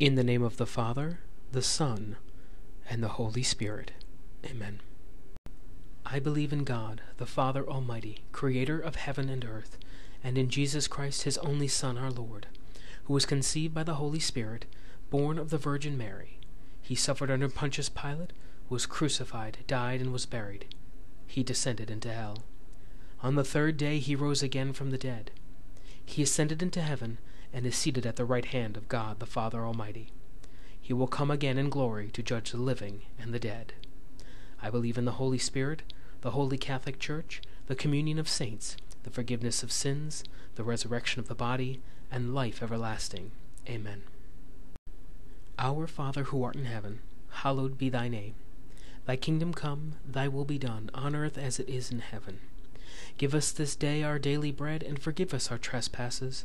In the name of the Father, the Son, and the Holy Spirit. Amen. I believe in God, the Father Almighty, creator of heaven and earth, and in Jesus Christ, his only Son, our Lord, who was conceived by the Holy Spirit, born of the Virgin Mary. He suffered under Pontius Pilate, was crucified, died, and was buried. He descended into hell. On the third day he rose again from the dead. He ascended into heaven and is seated at the right hand of God the Father Almighty. He will come again in glory to judge the living and the dead. I believe in the Holy Spirit, the Holy Catholic Church, the communion of saints, the forgiveness of sins, the resurrection of the body, and life everlasting. Amen. Our Father who art in heaven, hallowed be thy name. Thy kingdom come, thy will be done, on earth as it is in heaven. Give us this day our daily bread, and forgive us our trespasses,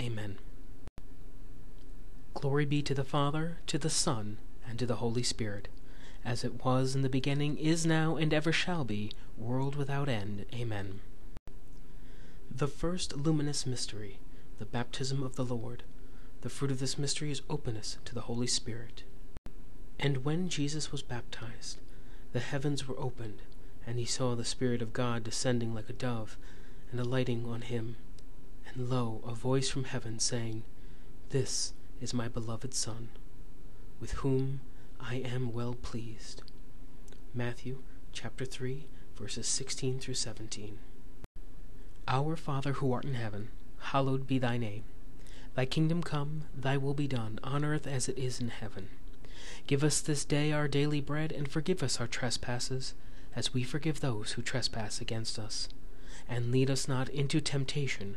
Amen. Glory be to the Father, to the Son, and to the Holy Spirit, as it was in the beginning, is now, and ever shall be, world without end. Amen. The first luminous mystery, the baptism of the Lord. The fruit of this mystery is openness to the Holy Spirit. And when Jesus was baptized, the heavens were opened, and he saw the Spirit of God descending like a dove and alighting on him. And lo, a voice from heaven saying, This is my beloved Son, with whom I am well pleased. Matthew chapter 3, verses 16 through 17. Our Father who art in heaven, hallowed be thy name. Thy kingdom come, thy will be done, on earth as it is in heaven. Give us this day our daily bread, and forgive us our trespasses, as we forgive those who trespass against us. And lead us not into temptation,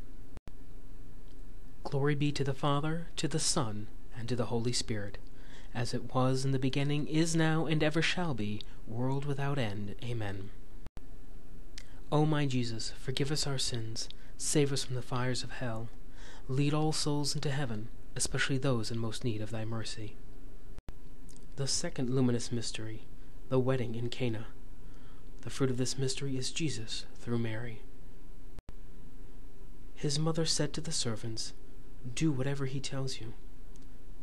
Glory be to the Father, to the Son, and to the Holy Spirit, as it was in the beginning, is now, and ever shall be, world without end. Amen. O my Jesus, forgive us our sins, save us from the fires of hell, lead all souls into heaven, especially those in most need of thy mercy. The second luminous mystery, the wedding in Cana. The fruit of this mystery is Jesus through Mary. His mother said to the servants, Do whatever he tells you.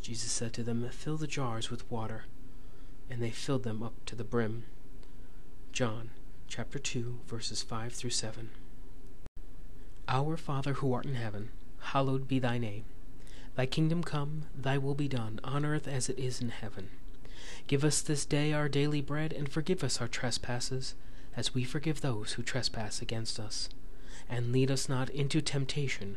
Jesus said to them, Fill the jars with water. And they filled them up to the brim. John chapter 2, verses 5 through 7. Our Father who art in heaven, hallowed be thy name. Thy kingdom come, thy will be done, on earth as it is in heaven. Give us this day our daily bread, and forgive us our trespasses, as we forgive those who trespass against us. And lead us not into temptation,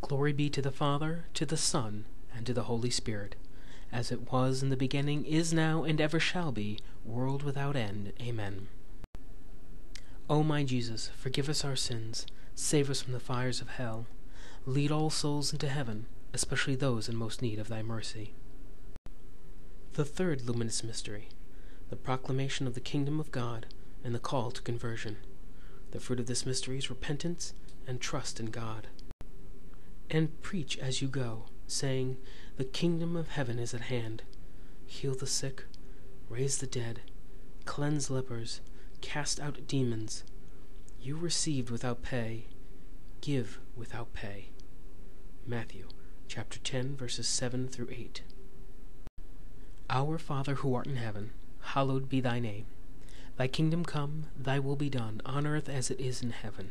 Glory be to the Father, to the Son, and to the Holy Spirit, as it was in the beginning, is now, and ever shall be, world without end. Amen. O my Jesus, forgive us our sins, save us from the fires of hell, lead all souls into heaven, especially those in most need of thy mercy. The third luminous mystery, the proclamation of the kingdom of God and the call to conversion. The fruit of this mystery is repentance and trust in God and preach as you go, saying, The kingdom of heaven is at hand. Heal the sick, raise the dead, cleanse lepers, cast out demons. You received without pay, give without pay. Matthew chapter 10 verses 7 through 8. Our Father who art in heaven, hallowed be thy name. Thy kingdom come, thy will be done, on earth as it is in heaven.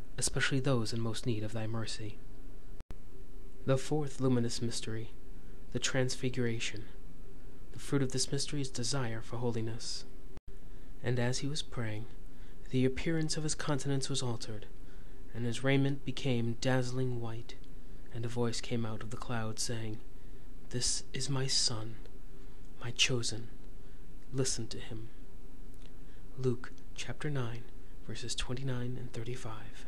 especially those in most need of thy mercy. The fourth luminous mystery, the Transfiguration. The fruit of this mystery is desire for holiness. And as he was praying, the appearance of his countenance was altered, and his raiment became dazzling white, and a voice came out of the cloud, saying, This is my Son, my chosen. Listen to him. Luke chapter 9, verses 29 and 35.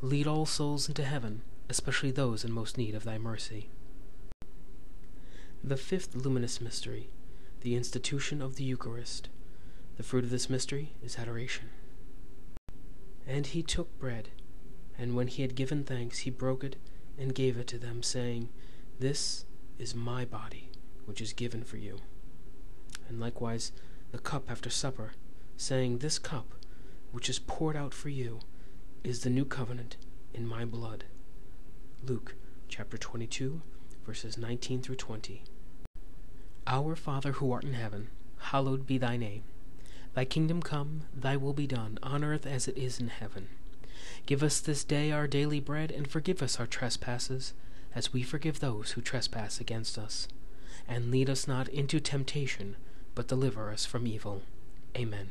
lead all souls into heaven especially those in most need of thy mercy. The fifth luminous mystery, the institution of the Eucharist. The fruit of this mystery is adoration. And he took bread, and when he had given thanks, he broke it and gave it to them, saying, This is my body, which is given for you. And likewise the cup after supper, saying, This cup, which is poured out for you, is the new covenant in my blood. Luke chapter 22, verses 19 through 20. Our Father who art in heaven, hallowed be thy name. Thy kingdom come, thy will be done, on earth as it is in heaven. Give us this day our daily bread, and forgive us our trespasses, as we forgive those who trespass against us. And lead us not into temptation, but deliver us from evil. Amen.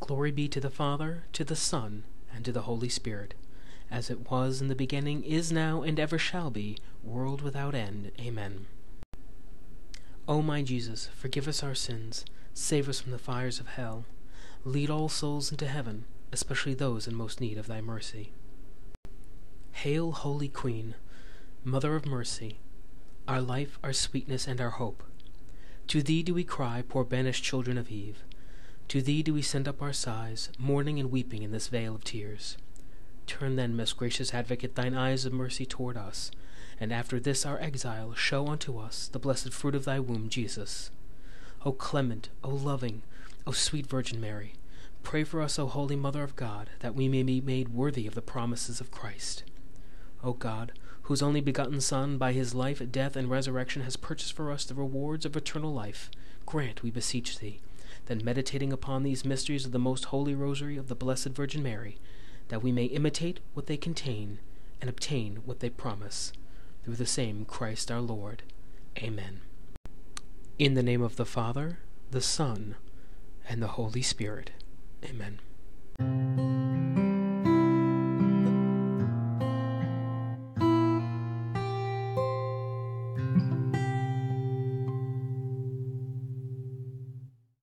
Glory be to the Father, to the Son, and to the Holy Spirit as it was in the beginning, is now, and ever shall be, world without end. Amen. O my Jesus, forgive us our sins, save us from the fires of hell, lead all souls into heaven, especially those in most need of thy mercy. Hail, Holy Queen, Mother of Mercy, our life, our sweetness, and our hope. To thee do we cry, poor banished children of Eve. To thee do we send up our sighs, mourning and weeping in this vale of tears. Turn then, most gracious advocate, thine eyes of mercy toward us, and after this our exile, show unto us the blessed fruit of thy womb, Jesus. O clement, O loving, O sweet Virgin Mary, pray for us, O Holy Mother of God, that we may be made worthy of the promises of Christ. O God, whose only begotten Son, by his life, death, and resurrection, has purchased for us the rewards of eternal life, grant, we beseech thee, that meditating upon these mysteries of the most holy rosary of the Blessed Virgin Mary, that we may imitate what they contain and obtain what they promise, through the same Christ our Lord. Amen. In the name of the Father, the Son, and the Holy Spirit. Amen.